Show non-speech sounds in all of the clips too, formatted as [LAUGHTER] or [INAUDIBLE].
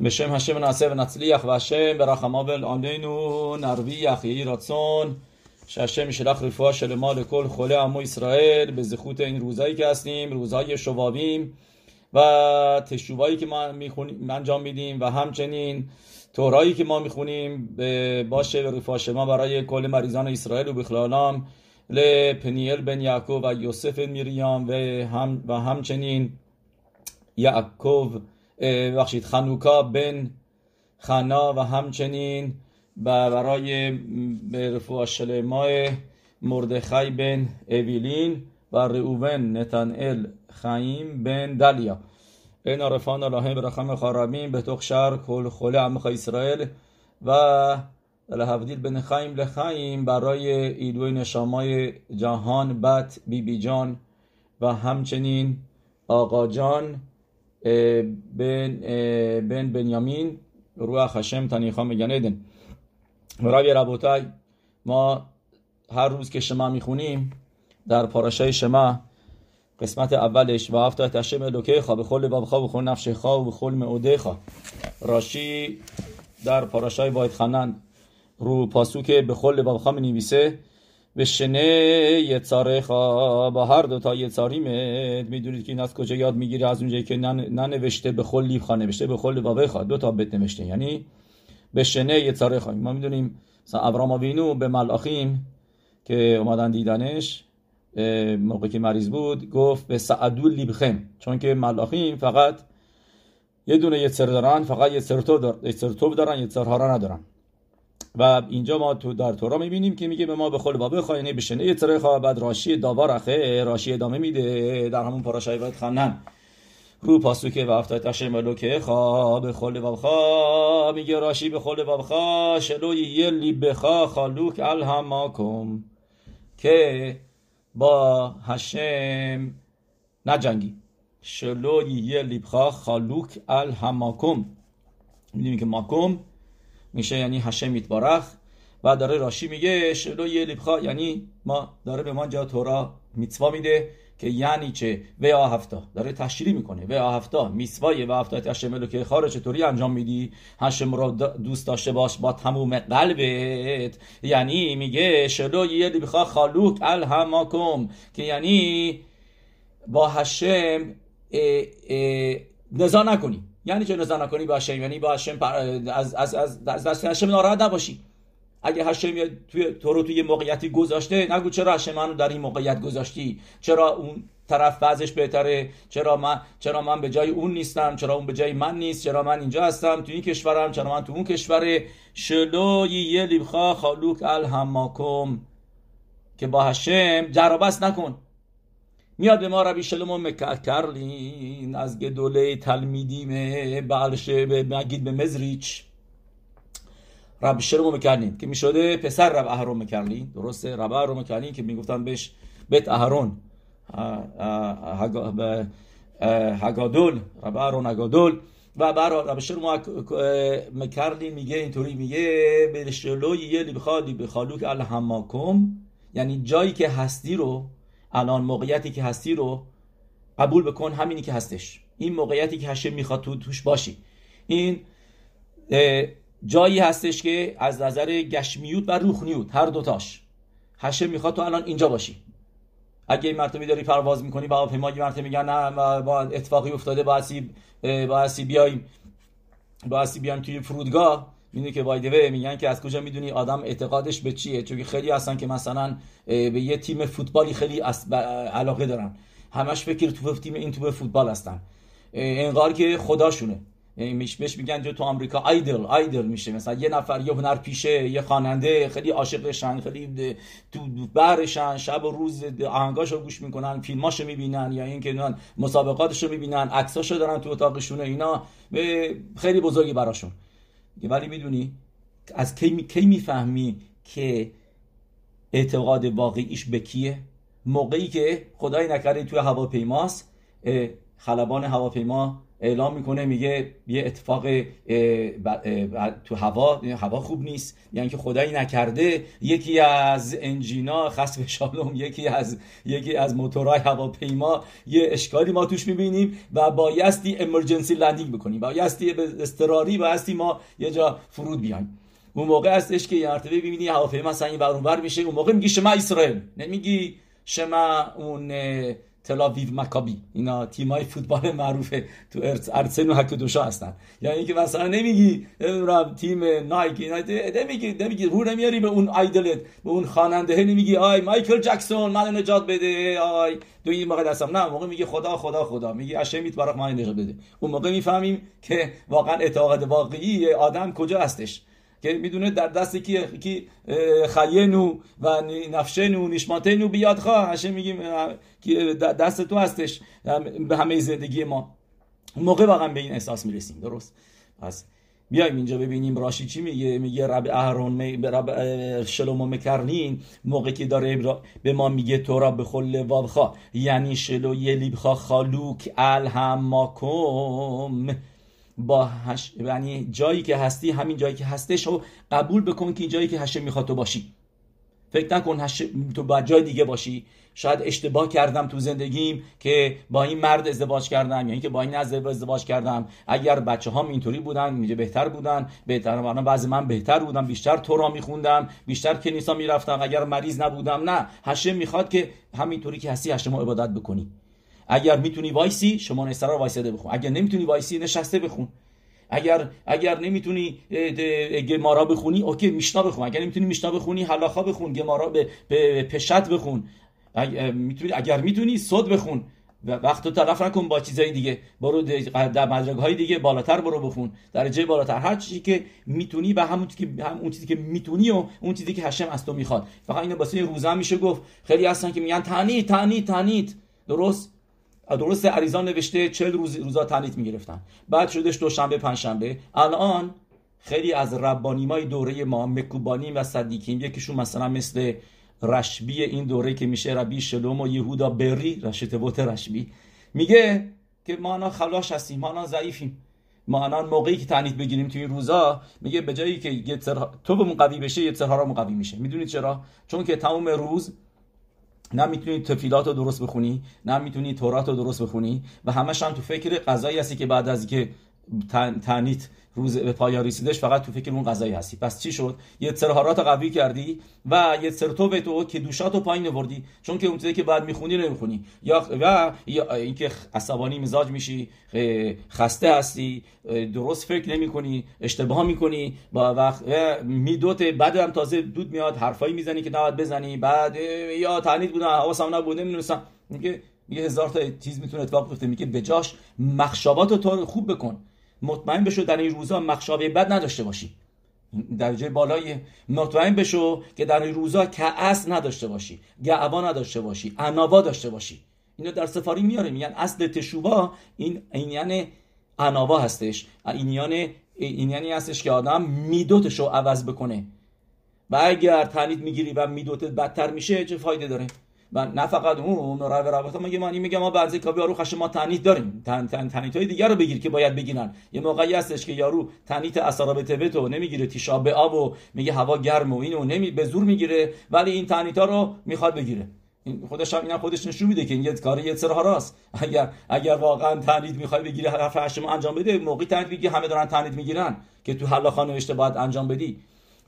בשם השם נעשה ונצליח והשם ברחמיו עלינו נרוויח יהי רצון שהשם ישלח רפואה שלמה לכל חולי עמו ישראל בזכות این روزایی که هستیم روزهای شبابیم و تشوبایی که ما انجام میدیم و همچنین تورایی که ما میخونیم باشه رفاه شما برای کل مریضان اسرائیل و بخلالام لپنیل بن یعقوب و یوسف میریام و, هم و همچنین یعقوب بخشید خنوکا بن خنا و همچنین برای رفوع شلمای مردخی بن اویلین و رئوون نتانئل خیم بن دلیا این عرفان الله برخم خارمین به تخشر کل خله عمخ اسرائیل و لحفدیل بن خیم لخیم برای ایدوی نشامای جهان بت بی بی جان و همچنین آقا جان بن بن بنیامین روح خشم تنیخا میگن ایدن مرابی ربوتای ما هر روز که شما می‌خونیم در پاراشای شما قسمت اولش و هفته تشم خواه بخول بابخوا بخول نفش خواه و بخول معوده خواه. راشی در پاراشای باید خانن رو پاسوک بخول بابخوا می نویسه. به شنه خواه. با هر دوتا یه مد می‌دونید که این از کجا یاد می‌گیره؟ از اونجایی که ننوشته به خل لیب نوشته به خل بابه خواه. دو تا بت نوشته. یعنی به شنه خواه. ما می‌دونیم مثلا ابرام وینو به ملاخیم که اومدن دیدنش موقعی که مریض بود گفت به سعدول لیبخم. چون که ملاخیم فقط یه دونه یه دارن فقط یه سرتوب دارن یه سرهارا ندارن. و اینجا ما تو در تورا می‌بینیم که میگه به ما به خل بابه خواهی بشنه خواه. بعد راشی داوار اخه. راشی ادامه میده. در همون پاراشای باید خنن رو پاسوکه و افتای تشه ملوکه خواه. به خل بابخا میگه راشی به خل بابخا شلو یه لیبخا خالوک الهماکم که با هشم نجنگی. شلو یه لیبخا خالوک الهماکم می‌دونیم که ماکم میشه یعنی هشم میتبارخ و داره راشی میگه شلو یه لیبخا یعنی ما داره به ما جا تورا میتوا میده که یعنی چه؟ و هفتا. داره تشریح می‌کنه. و هفتا. میسوای و هفتا هشم که خارج چطوری انجام میدی؟ هشم رو دوست داشته باش با تموم قلبت. یعنی میگه شلو یه لیبخا خالوک الهماکم که یعنی با هشم نزا نکنی. یعنی چه نظر نکنی با هشم یعنی با هشم از از از از دست هشم ناراحت نباشی. اگه هشم توی تو رو توی موقعیتی گذاشته نگو چرا هشم منو در این موقعیت گذاشتی؟ چرا اون طرف وضعش بهتره؟ چرا من چرا من به جای اون نیستم؟ چرا اون به جای من نیست؟ چرا من اینجا هستم؟ تو این کشورم؟ چرا من تو اون کشوره؟ شلو یه لیبخا خالوک الهماکم. که با هشم جرابست نکن. میاد به ما ربی شلوم مکرلین از گدوله تلمیدیم بالشه به مگید به مزریچ. رب شلوم مکرلین که می‌شده پسر رب اهرون مکرلین درسته؟ رب اهرون مکرلین که می‌گفتن بهش بیت اهرون. هگادول رب اهرون هگادول. و برا رب شلوم مکرلین میگه اینطوری میگه به شلوی یه به خالوک الهماکم. یعنی جایی که هستی رو الان موقعیتی که هستی رو قبول بکن همینی که هستش. این موقعیتی که هشم می‌خواد تو توش باشی. این جایی هستش که از نظر گشمیوت و روحنیوت هر دوتاش هشم می‌خواد تو الان اینجا باشی. اگه این مرتبه داری پرواز می‌کنی با هواپیما یه مرتبه میگن نه با اتفاقی افتاده باعثی باعثی بیایم باعثی بیایم توی فرودگاه. می‌دونی که وایدوه میگن که از کجا می‌دونی آدم اعتقادش به چیه؟ چون خیلی هستن که مثلا به یه تیم فوتبالی خیلی علاقه دارن. همش فکر تو تیم این تو فوتبال هستن. انگار که خداشونه. میش میگن جو تو آمریکا آیدل آیدل میشه. مثلا یه نفر یه هنر پیشه یه خواننده خیلی عاشقشن خیلی تو برشن شب و روز آهنگاشو گوش می‌کنن فیلماشو می‌بینن یا اینکه مسابقاتشو می‌بینن عکساشو دارن تو اتاقشون اینا خیلی بزرگی براشون. ولی می‌دونی از کی, کی می‌فهمی که اعتقاد واقعیش به کیه؟ موقعی که خدای نکرده توی هواپیماست خلبان هواپیما اعلام می‌کنه میگه یه اتفاق تو هوا هوا خوب نیست. یعنی که خدایی نکرده یکی از انجینا خصف شالوم یکی از یکی از موتورهای هواپیما یه اشکالی ما توش می‌بینیم و بایستی امرجنسی لندینگ بکنیم. بایستی به استراری بایستی ما یه جا فرود بیایم. اون موقع هستش که یه مرتبه ببینی هواپیما مثلا این بر میشه. اون موقع میگی شما اسرائیل. نمیگی شما اون تلاویو مکابی اینا تیمای فوتبال معروفه تو ارسن و هکدوشا هستن یعنی اینکه مثلا نمیگی تیم نایک اینا نمیگی نمیگی رو نمیاری به اون آیدلت به اون خواننده نمیگی آی مایکل جکسون منو نجات بده آی دو این موقع دستم نه موقع میگی خدا خدا خدا میگی اشمیت برای من نجات بده اون موقع می‌فهمیم که واقعا اعتقاد واقعی آدم کجا هستش که می‌دونه در دست کی کی خینو و نفشنو نشماتنو بیاد خواه. هشه میگیم که دست تو هستش. به همه زندگی ما. موقع واقعا به این احساس می‌رسیم. درست. پس بیایم اینجا ببینیم راشی چی میگه. میگه رب اهرون رب شلومو مکرنین. موقع که داره به ما میگه تو را به خل وابخا یعنی شلو یه لیبخا خالوک الهماکم. با هش... یعنی جایی که هستی همین جایی که هستش رو قبول بکن که جایی که هشه می‌خواد تو باشی. فکر نکن هش... تو با جای دیگه باشی. شاید اشتباه کردم تو زندگیم که با این مرد ازدواج کردم یا اینکه با این از ازدواج کردم. اگر بچه هم اینطوری بودن میگه بهتر بودن. بهتر من بعضی من بهتر بودم بیشتر تو را میخوندم بیشتر کنیسا می‌رفتم. اگر مریض نبودم نه. هشه می‌خواد که همینطوری که هستی هشه ما عبادت بکنی. اگر می‌تونی وایسی شما نسترا وایساده بخون. اگر نمی‌تونی وایسی نشسته بخون. اگر اگر نمی‌تونی گمارا بخونی اوکی میشنا بخون. اگر نمی‌تونی میشنا بخونی حلاخا بخون گمارا به, به پشت بخون. می‌تونی اگر می‌تونی صد بخون. و وقت تو تلف نکن با چیزای دیگه. برو در مدرک های دیگه بالاتر برو بخون. درجه بالاتر. هر چیزی که می‌تونی و همون چیزی که هم اون چیزی که می‌تونی و اون چیزی که هشم از تو می‌خواد. فقط اینو واسه روزا میشه گفت. خیلی هستن که میگن تنید تنید تنید. درست؟ درست عریضان نوشته چل روز روزا تنیت می‌گرفتن. بعد شدش دوشنبه پنجشنبه. الان خیلی از ربانیمای دوره ما مکوبانیم و صدیکیم یکیشون مثلا مثل رشبی این دوره که میشه ربی شلوم و یهودا بری رشتبوت رشبی میگه که ما الان خلاش هستیم ما الان ضعیفیم. ما الان موقعی که تنیت بگیریم توی این روزا میگه به جایی که تو به قوی بشه یه را قوی میشه. می‌دونید چرا؟ چون که تمام روز نه می‌تونی تفیلات رو درست بخونی نه می‌تونی تورات رو درست بخونی و همش هم تو فکر قضایی هستی که بعد از که تنیت روز به پایان رسیدش فقط تو فکر اون قضایی هستی. پس چی شد؟ یه سرهارات قوی کردی و یه سرتو به تو که دوشاتو پایین آوردی. چون که اون چیزی که بعد می‌خونی نمی‌خونی. یا و یا اینکه عصبانی مزاج میشی خسته هستی درست فکر نمی‌کنی اشتباه می‌کنی با وقت میدوت بعد هم تازه دود میاد حرفایی می‌زنی که نباید بزنی. بعد یا تعنید بودن حواسم نبود نمی‌دونستم. میگه یه هزار تا چیز می‌تونه اتفاق بیفته. میگه بجاش مخشابات تو خوب بکن. مطمئن بشو در این روزا مخشابه بد نداشته باشی. درجه بالای مطمئن بشو که در این روزا کعس نداشته باشی گعوا نداشته باشی عناوا داشته باشی. اینو در سفاری میاره میگن اصل تشوبا این این یعنی هستش. این یعنی این یعنی هستش که آدم میدوتشو عوض بکنه. و اگر تنید می‌گیری و میدوتت بدتر میشه چه فایده داره؟ و نه فقط اون رو روابط میگه من میگه ما بعضی کابی یارو خش ما تنیت داریم. تن تن تنیت های دیگر رو بگیر که باید بگیرن. یه موقعی هستش که یارو تنیت اسراب تو نمی‌گیره تیشا به آب و میگه هوا گرم و اینو نمی به زور می‌گیره ولی این تنیت ها رو می‌خواد بگیره. این خودش هم اینا خودش نشون میده که این یه کار یه سرها راست اگر اگر واقعا تنید می‌خوای بگیری حرف ما انجام بده موقعی تنید میگه همه دارن تنید می‌گیرن که تو حلا خانه نوشته باید انجام بدی.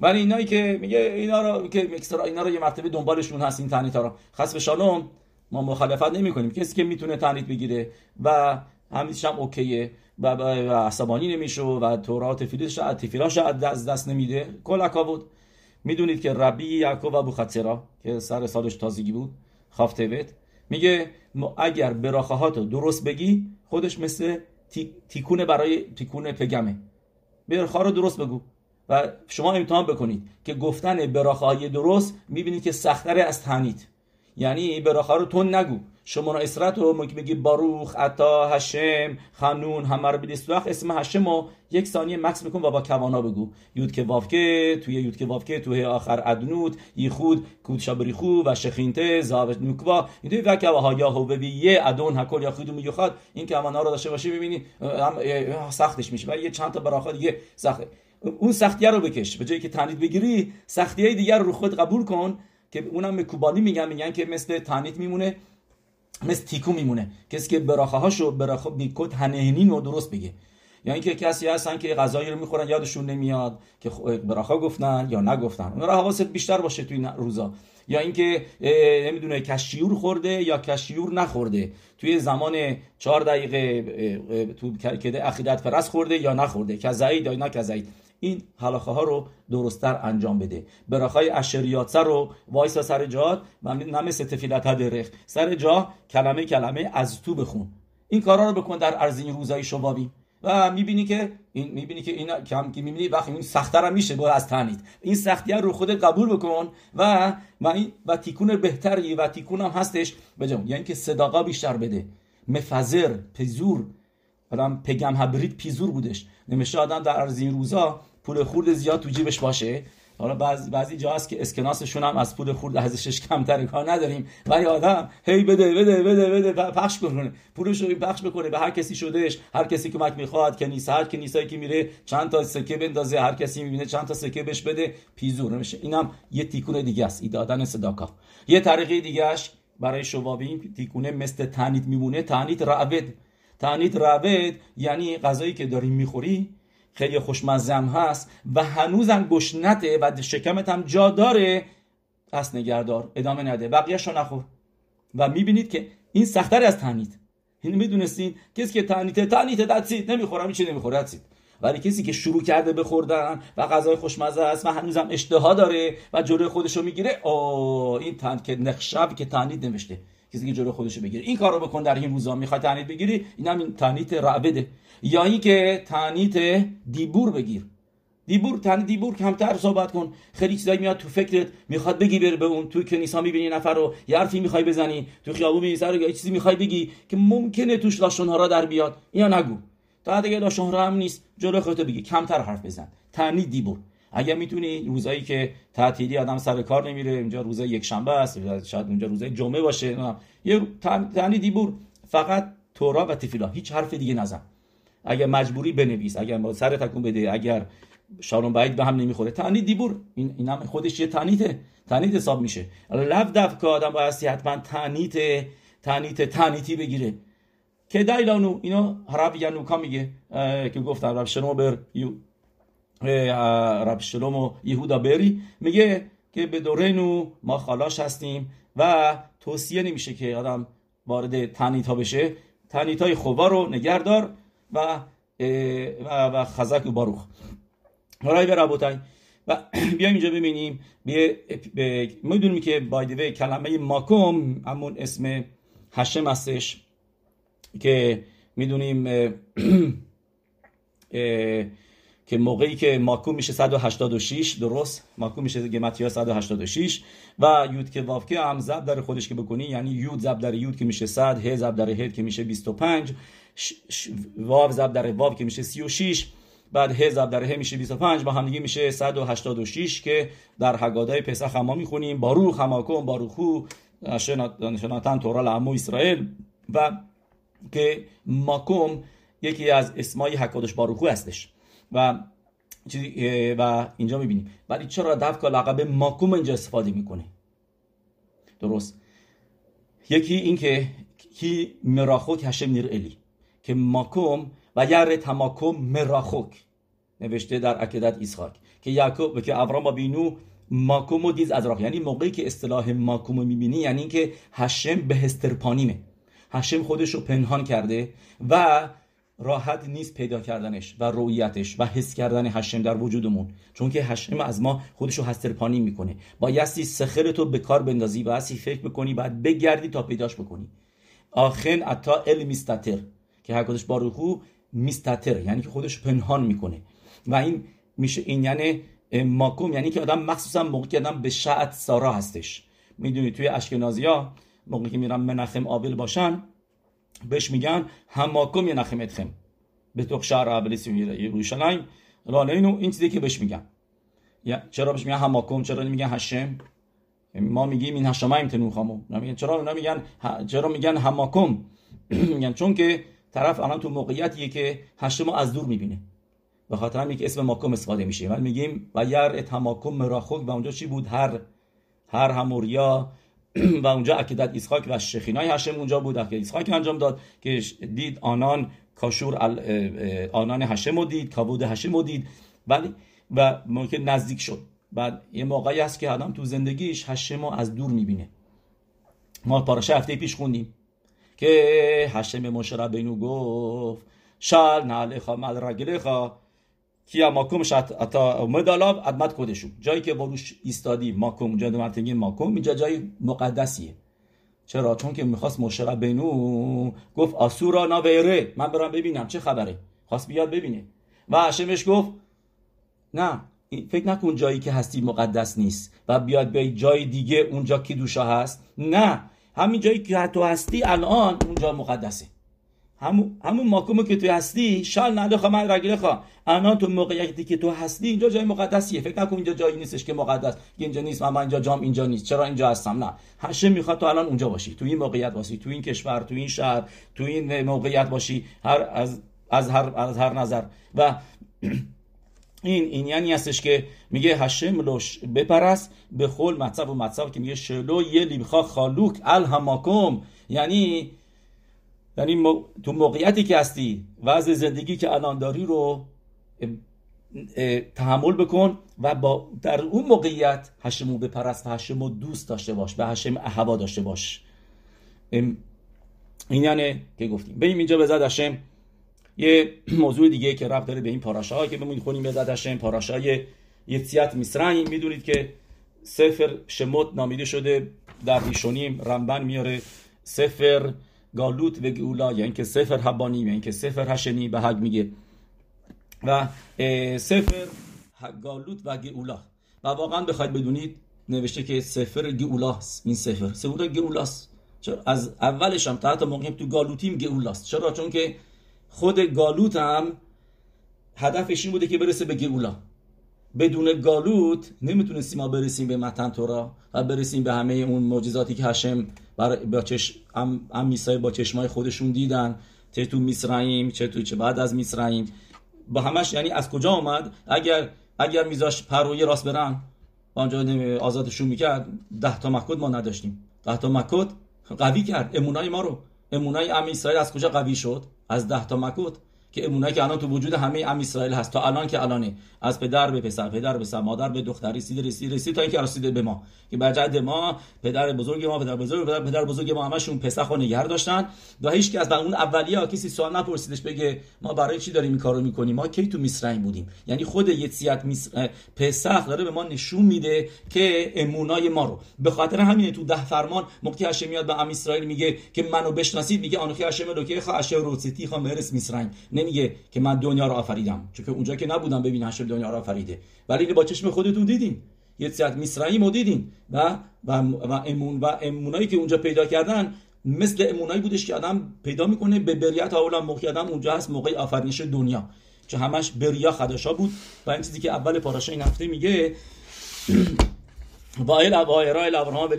ولی اینایی که میگه اینا رو که میکسر اینا رو یه مرتبه دنبالشون هست این تنیت ها رو. شالوم ما مخالفت نمی کنیم کسی که می‌تونه تنیت بگیره و همیشه هم اوکیه و, عصبانی نمیشه و تورات فیلش تفیلاش از دست نمیده. کل بود. می‌دونید که ربی یعقوب ابو خطرا که سر سالش تازگی بود خافتوت میگه اگر براخهات رو درست بگی خودش مثل تیکونه برای تیکونه پگمه. برخا رو درست بگو. و شما امتحان بکنید که گفتن براخه های درست می‌بینید که سختره از تنید. یعنی براخه رو تون نگو. شما اسرت رو میگی باروخ عطا هشم خنون همه رو اسم هشم رو یک ثانیه مکس میکن و با کوانا بگو. یود که وافکه توی یود که وافکه توی آخر ادنوت یخود کود شبریخو و شخینته زاوت نوکوا این دوی وکه ها هو یه ادون هکل یا خودو می‌خواد این کوانا رو داشته باشی ببینی سختش میشه. و یه چند تا براخا دیگه سخته اون سختیه رو بکش. به جایی که تنید بگیری سختیه دیگر رو خود قبول کن که اونم به کوبانی میگن میگن که مثل تنید میمونه مثل تیکو میمونه. کسی که براخه هاشو براخه میکد هنهنین رو درست بگه. یا اینکه کسی هستن که غذایی رو می‌خورن یادشون نمیاد که براخا گفتن یا نگفتن. اون رو حواست بیشتر باشه توی روزا. یا اینکه نمی‌دونه کشیور خورده یا کشیور نخورده. توی زمان چهار دقیقه تو که عقیدت فرس خورده یا نخورده. کزعید یا نه این حلاخه ها رو درستتر انجام بده. براخای اشریات رو وایسا سر جا و نه مثل تفیلت درخ سر جا کلمه کلمه از تو بخون. این کارا رو بکن در ارزین روزای شبابی. و می‌بینی که این می‌بینی که این کم که می‌بینی وقتی این سختتر هم میشه با از تنید. این سختی رو خودت قبول بکن و و این و تیکون بهتری و تیکون هم هستش. بجام یعنی که صداقا بیشتر بده. مفزر پزور. آدم پگم هبرید پیزور بودش. نمیشه آدم در ارزین روزا پول خورد زیاد تو جیبش باشه. حالا بعضی بعضی جا هست که اسکناسشون هم از پول خورد ازش کمتر کار نداریم. ولی آدم هی بده بده بده بده پخش کنه پولش رو پخش بکنه به هر کسی شدهش. هر کسی کمک می‌خواد که نیست. هر که نیستایی که میره چند تا سکه بندازه. هر کسی می‌بینه چند تا سکه بهش بده پیزور میشه اینم یه تیکون دیگه است. دادن صداقا یه طریقه دیگهش برای شوابیم تیکونه مثل تنید میمونه. تنید رعود تنید رعود یعنی غذایی که داری می‌خوری خیلی خوشمزم هست و هنوزم گشنته و شکمت هم جا داره پس نگردار ادامه نده. بقیهش رو نخور. و می‌بینید که این سختتر از تنید این می‌دونستین کسی که تنیته تنیته دستید نمی‌خورم چی نمی‌خوره دستید ولی کسی که شروع کرده به خوردن و غذای خوشمزه است و هنوزم اشتها داره و جلوی خودش رو می‌گیره او این تن که نخشب که تنید نوشته. کسی که جلوی خودش رو بگیره. این کارو بکن در این روزا. می‌خوای تنید بگیری؟ اینم این تنید رعبده. یا اینکه تنیت دیبور بگیر. دیبور تن دیبور کمتر صحبت کن. خیلی چیزایی میاد تو فکرت. می‌خواد بگی بر به اون. تو کنیسا می‌بینی نفر رو. یه حرفی می‌خوای بزنی. تو خیابون می‌بینی رو. یه چیزی می‌خوای بگی که ممکنه توش لاشون ها را در بیاد. یا نگو. تا دیگه لاشون هم نیست جلو خودت بگی. کمتر حرف بزن. تنی دیبور. اگر می‌تونی روزایی که تعطیلی آدم سر کار نمیره اینجا روزای یک شنبه است شاید اونجا روزای جمعه باشه یه تنی دیبور فقط تورا و تفیلا هیچ حرف دیگه نزن. اگر مجبوری بنویس اگر با سر تکون بده اگر شارون باید به هم نمی‌خوره. تعنید دیبور این اینم خودش یه تعنیته تعنید حساب میشه. لف دف که آدم باید حتما تعنیت تعنیت تعنیتی بگیره. که دایلانو اینو رب ینوکا میگه؟ که گفتم رب شلوم بر رب شلوم و یهودا بری میگه که به ما خالاش هستیم و توصیه نمیشه که آدم وارد تنیت ها بشه. تنیت های خوبا رو نگردار و و, و خزک و باروخ. حالا به و [CLEARS THROAT] بیایم اینجا ببینیم. می‌دونیم که بایدوه کلمه ماکوم همون اسم هشم هستش که می‌دونیم [CLEARS THROAT] که موقعی که ماکوم میشه 186 درست؟ ماکوم میشه گمتیا 186 و یود که واف که هم زب در خودش که بکنی یعنی یود زب در یود که میشه 100 ه زب در هد که میشه 25 واو زب در واو که میشه 36 بعد ه زب در ه میشه 25 با هم دیگه میشه 186 که در حگادای پسخ ما می‌خونیم. باروخ هماکم باروخو شناتن تورا لعمو اسرائیل. و که ماکوم یکی از اسمای حکادش باروخو هستش. و و اینجا می‌بینیم. ولی چرا دفکا لقب ماکوم اینجا استفاده می‌کنه؟ درست. یکی اینکه کی مراخوک هشم نیر الی که ماکوم و یر تماکم مراخوک نوشته در عقیدت ایسخاک که یعقوب که ابرام بینو ماکوم و دیز از راخ. یعنی موقعی که اصطلاح ماکوم می‌بینی یعنی اینکه هشم به هسترپانیمه هشم خودش رو پنهان کرده و راحت نیست پیدا کردنش و رویتش و حس کردن هشم در وجودمون. چون که هشم از ما خودش رو هسترپانی می‌کنه. بایستی سخر تو به کار بندازی و اسی فکر بکنی بعد بگردی تا پیداش بکنی. آخن اتا ال میستتر که حکادش باروخو میستتر یعنی که خودش پنهان می‌کنه. و این میشه این یعنی ماکوم یعنی که آدم مخصوصا موقعی آدم به شعت سارا هستش. می‌دونی توی اشکنازی ها موقعی که میرن منخم آبل باشن بهش میگن هماکم ینخم ادخم به شهر ابلیس یروشلایم اینو این چیزی که بهش میگن. چرا بهش میگن هماکم چرا نمیگن هشم ما میگیم این هشمایم تنوخامو نمیگن چرا اونا میگن چرا میگن هماکم میگن [CLEARS THROAT] چون که طرف الان تو موقعیتیه که هشم از دور می‌بینه. به خاطر که اسم ماکم استفاده میشه. ولی میگیم و یر تماکم مراخوک و اونجا چی بود؟ هر هر هموریا [CLEARS THROAT] و اونجا عقیدت اسحاق و شخینای هشم اونجا بود که اسحاق انجام داد که دید آنان کاشور آنان هشم رو دید کابود هشم رو دید ولی و موقع نزدیک شد. بعد یه موقعی هست که آدم تو زندگیش هشم از دور می‌بینه. ما پارشه هفته پیش خوندیم که هشم مشرا بینو گفت شال نالخا مال رگلخا کیا ماکم شت اتا مدالاب ادمت کدشو جایی که باروش ایستادی ماکم جای مرتگی ماکم اینجا جای مقدسیه. چرا؟ چون که می‌خواست مشرا بینو. گفت آسورا نابیره من برم ببینم چه خبره. خواست بیاد ببینه. و هشمش گفت نه فکر نکن جایی که هستی مقدس نیست و بیاد به جای دیگه اونجا کی دوشا هست. نه همین جایی که تو هستی الان اونجا مقدسه. همون همون ماکومو که تو هستی شال نده خواه من رگله خواه الان تو موقعیتی که تو هستی اینجا جای مقدسیه. فکر نکن اینجا جایی نیستش که مقدس. اینجا نیست من اینجا جام اینجا نیست. چرا اینجا هستم؟ نه. هشه می‌خواد تو الان اونجا باشی. تو این موقعیت باشی. تو این کشور تو این شهر تو این موقعیت باشی. هر از از هر از هر نظر. و [CLEARS THROAT] این این یعنی هستش که میگه هشم لوش بپرست به خول مطب و مطب که میگه شلو یه لیبخا خالوک الهماکم. یعنی یعنی تو موقعیتی که هستی وضع زندگی که الان داری رو تحمل بکن و با در اون موقعیت هشمو بپرست و هشمو دوست داشته باش به هشم احوا داشته باش. این یعنی که گفتیم. بریم اینجا به زد هشم یه [CLEARS THROAT] موضوع دیگه که رفت داره به این پاراشا که بمونید خونیم به زد هشم پاراشای یتیت میسرعی می‌دونید که سفر شموت نامیده شده. در ریشونیم رمبن میاره. سفر گالوت و گئولا یا اینکه سفر حبانی یا اینکه سفر هشنی به حق میگه. و سفر گالوت و گئولا و واقعا بخواید بدونید نوشته که سفر گئولاست این سفر سفر گئولاست از اولش هم تا حتی موقعی تو گالوتیم گئولاست چرا؟ چون که خود گالوت هم هدفش این بوده که برسه به گئولا بدون گالوت نمی‌تونستیم ما برسیم به متن تورا و برسیم به همه اون معجزاتی که هشم با چش... ام... ام با چشمای خودشون دیدن. چه تو میسرائیم چه تو چه بعد از میسرائیم با همش یعنی از کجا آمد اگر اگر میذاش پروی راست برن. آنجا آزادشون می‌کرد. ده تا مکود ما نداشتیم. ده تا مکود قوی کرد. امونای ما رو. امونای ام از کجا قوی شد؟ از ده تا مکود که امونه که الان تو وجود همه ام اسرائیل هست تا الان که الانه از پدر به پسر پدر به سر مادر به دختر رسید رسید رسید تا اینکه رسیده به ما که بجد ما پدر بزرگ ما پدر بزرگ پدر, پدر بزرگ ما همشون پسخ و نگه داشتن و هیچ از اون اولیه کسی سوال نپرسیدش بگه ما برای چی داریم این کارو می‌کنیم؟ ما کی تو مصر بودیم؟ یعنی خود یتسیت مصر پسخ داره به ما نشون میده که امونای ما رو. به خاطر همین تو ده فرمان موقعی هاشم میاد به ام اسرائیل میگه که منو بشناسید میگه آنخی هاشم لوکه خا اشر روسیتی خا مرس مصر نمیگه که من دنیا رو آفریدم چون که اونجا که نبودم ببین هشم دنیا رو آفریده. ولی با چشم خودتون دیدین. یه ساعت مصرعی رو دیدین. و و و امون و امونایی که اونجا پیدا کردن مثل امونایی بودش که آدم پیدا می‌کنه به بریت اولا موقع آدم اونجا هست موقع آفرینش دنیا. چه همش بریا خدشا بود. و این چیزی که اول پاراشا این هفته میگه [CLEARS THROAT] و ال ابایرا ابراهام و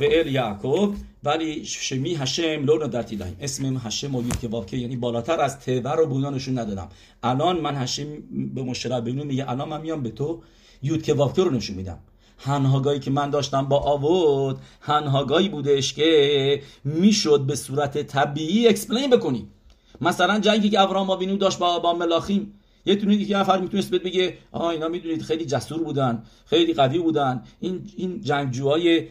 و ال یعقوب ولی شمی هشم لون در تیلایم اسم هشم و که واقعی یعنی بالاتر از تبر و بونانشون ندادم الان من هشم به مشرب بینو میگه الان من میام به تو یود که واقعی رو نشون میدم هنهاگایی که من داشتم با آود هنهاگایی بودش که می‌شد به صورت طبیعی اکسپلین بکنی مثلا جنگی که ابراهام بینو داشت با با ملاخیم یه یکی نفر می‌تونست بهت بگه آها اینا می‌دونید خیلی جسور بودن خیلی قوی بودن. این این جنگجوهای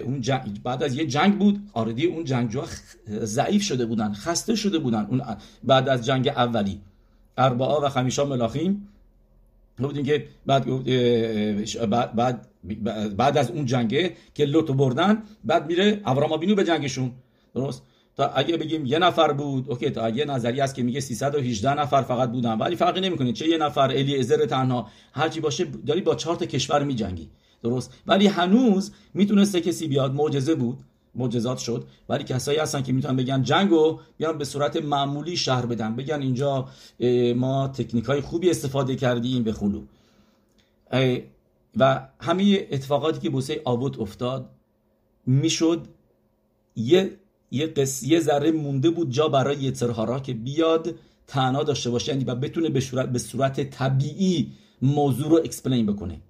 اون جنگ بعد از یه جنگ بود آردی اون جنگجوها ضعیف شده بودن خسته شده بودن. اون بعد از جنگ اولی. اربعا و خمیشا ملاخیم. بودیم که بعد بعد بعد از اون جنگه که لوتو بردن بعد میره ابراهام بینو به جنگشون. درست؟ تا اگه بگیم یه نفر بود اوکی تا اگه نظری است که میگه 318 نفر فقط بودن. ولی فرقی نمی‌کنه چه یه نفر الیعزر تنها هرچی باشه داری با چهار تا کشور میجنگی. درست؟ ولی هنوز می‌تونسته کسی بیاد. معجزه بود. معجزات شد. ولی کسایی هستن که می‌تونن بگن جنگو بیان به صورت معمولی شهر بدن. بگن اینجا ما تکنیک های خوبی استفاده کردیم به خلو. و همه اتفاقاتی که بوسه آبود افتاد می‌شد یه یه قص... یه ذره مونده بود جا برای یترهارا که بیاد تنها داشته باشه یعنی و بتونه به صورت, به صورت طبیعی موضوع رو explain بکنه.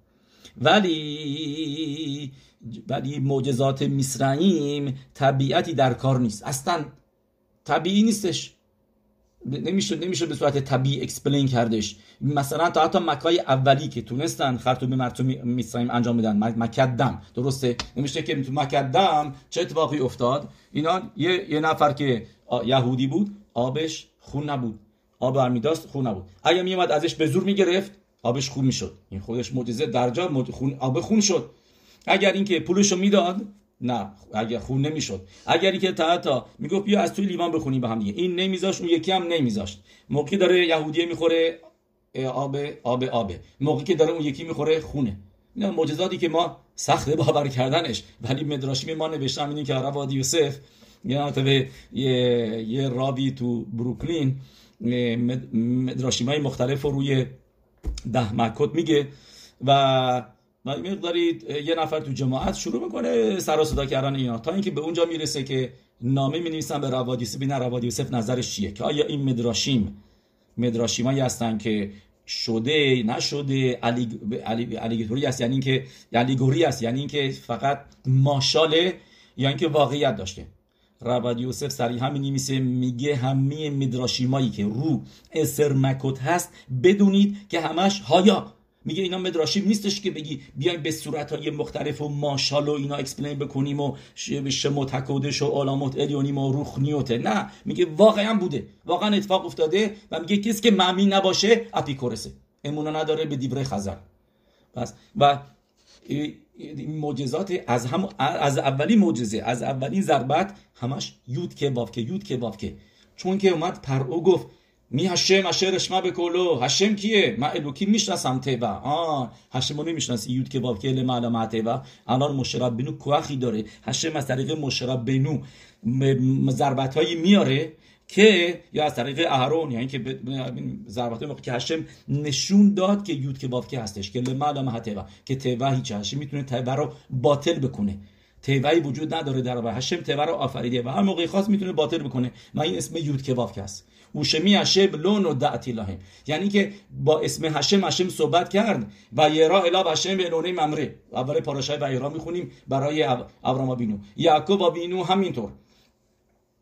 ولی ولی معجزات מצרים طبیعتی در کار نیست. اصلا طبیعی نیستش. نمیشه نمیشه به صورت طبیعی explain کردش. مثلا تا حتی מכה ی اولی که تونستن חרטומי חרטומי מצרים انجام بدن. מכת דם. درسته؟ نمیشه که تو מכת דם چه اتفاقی افتاد؟ اینا یه, یه نفر که یهودی بود آبش خون نبود. آب برمیداست خون نبود. اگه میومد ازش به زور می‌گرفت آبش خون می‌شد. این خودش معجزه درجا خون آب خون شد. اگر اینکه پولشو می‌داد نه اگر خون نمی‌شد. اگر اینکه تا تا می‌گفت بیا از توی لیوان بخونیم به هم دیگه. این نمیذاشت اون یکی هم نمیذاشت. موقعی داره یهودیه می‌خوره آب آب آب موقعی که داره اون یکی می‌خوره خونه. اینا معجزاتی که ما سخته باور کردنش. ولی مدراشیم ما نوشتم اینی که عرب یوسف یه یه رابی تو بروکلین مدراشیم های مختلف روی ده مکت میگه و مقداری یه نفر تو جماعت شروع می‌کنه سر صدا کردن اینا. تا اینکه به اونجا می‌رسه که نامه می نویسن به رواد یوسف. بین رواد یوسف نظرش چیه؟ که آیا این مدراشیم مدراشیمایی هستن که شده نشده علی علی علی است یعنی اینکه علیگوری است یعنی اینکه فقط ماشاله یا اینکه واقعیت داشته؟ رواد یوسف سریع همین نیمیسه میگه همه مدراشیمایی که رو اسر مکت هست بدونید که همش هایا. میگه اینا مدراشیم نیستش که بگی بیایم به صورت های مختلف و ماشال و اینا اکسپلین بکنیم و شمو تکودش و علامت الیونیم و روخنیوته نه میگه واقعا بوده. واقعا اتفاق افتاده و میگه کسی که معمی نباشه اپیکورسه. امونا نداره به دیبره خزر. پس و معجزات از هم از اولین معجزه از اولین ضربت همش یود که باف که یود که باف که. چون که اومد پرو گفت می هشم اشر اشما بکلو هشم کیه من الوکی می‌شناسم تیبا آه هشم رو نمی‌شناسی یود که باب که لما تیبا الان مشرب بنو کوخی داره هشم از طریق مشرب بنو ضربت هایی میاره که یا از طریق اهرون یعنی که ضربت موقع که هشم نشون داد که یود که هستش که لما تیبا که تیبا هیچ هشم می‌تونه تیبا رو باطل بکنه تیوهی وجود نداره در هشم تیوه رو آفریده و هر موقعی خاص می‌تونه باطل بکنه من این اسم یود که هست اوشمی هشم لون و دعتی لهم یعنی که با اسم هشم هشم صحبت کرد و یرا الا هشم به لونه ممره اول پاراشای و یرا می‌خونیم برای ابراما بینو. یعقوب بینو همینطور.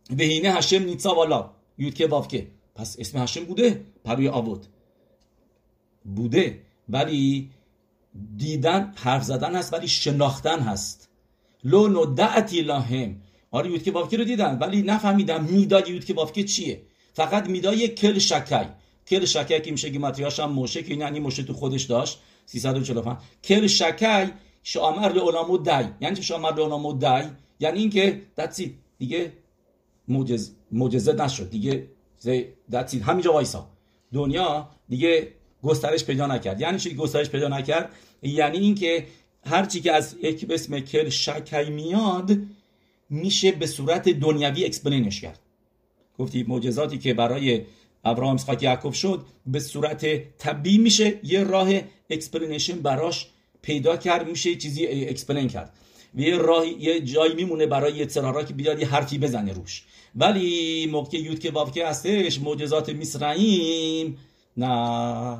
بهینه هشم نیتسا والا. یودکه وافکه پس اسم هشم بوده؟ پروی آبود بوده. ولی دیدن حرف زدن هست ولی شناختن هست. لون و دعتی لهم آره یودکه وافکه رو دیدن. ولی نفهمیدم می‌داد یودکه وافکه چیه. فقط میدای کل شکای. کل شکای که میشه گیماتریاش هم موشه که یعنی موشه تو خودش داشت. 345 کل شکای شامر لعلامو دای یعنی شامر لعلامو دای یعنی اینکه دتسی دیگه معجز معجزه نشد. دیگه دتسی همینجا وایسا. دنیا دیگه گسترش پیدا نکرد. یعنی چی گسترش پیدا نکرد؟ یعنی اینکه هرچی که از یک اسم کل شکای میاد میشه به صورت دنیوی اکسپلینش کرد. گفتی معجزاتی که برای ابراهیم اسحاق یعقوب شد به صورت طبیعی میشه. یه راه explanation براش پیدا کرد میشه چیزی explain کرد. و یه راه یه جایی میمونه برای یه که بیاد یه حرفی بزنه روش. ولی موقع یود که که هستش معجزات מצרים نه.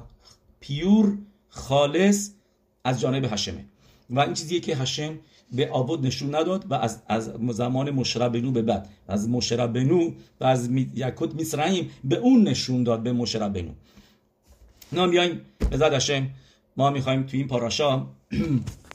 pure خالص از جانب השם ه و این چیزیه که השם به אבות نشون نداد و از, از زمان משה רבנו به بعد. از משה רבנו و از یکوت میسرعیم به اون نشون داد به مشربنو نه میایم به ما می‌خوایم تو این پاراشا [CLEARS THROAT]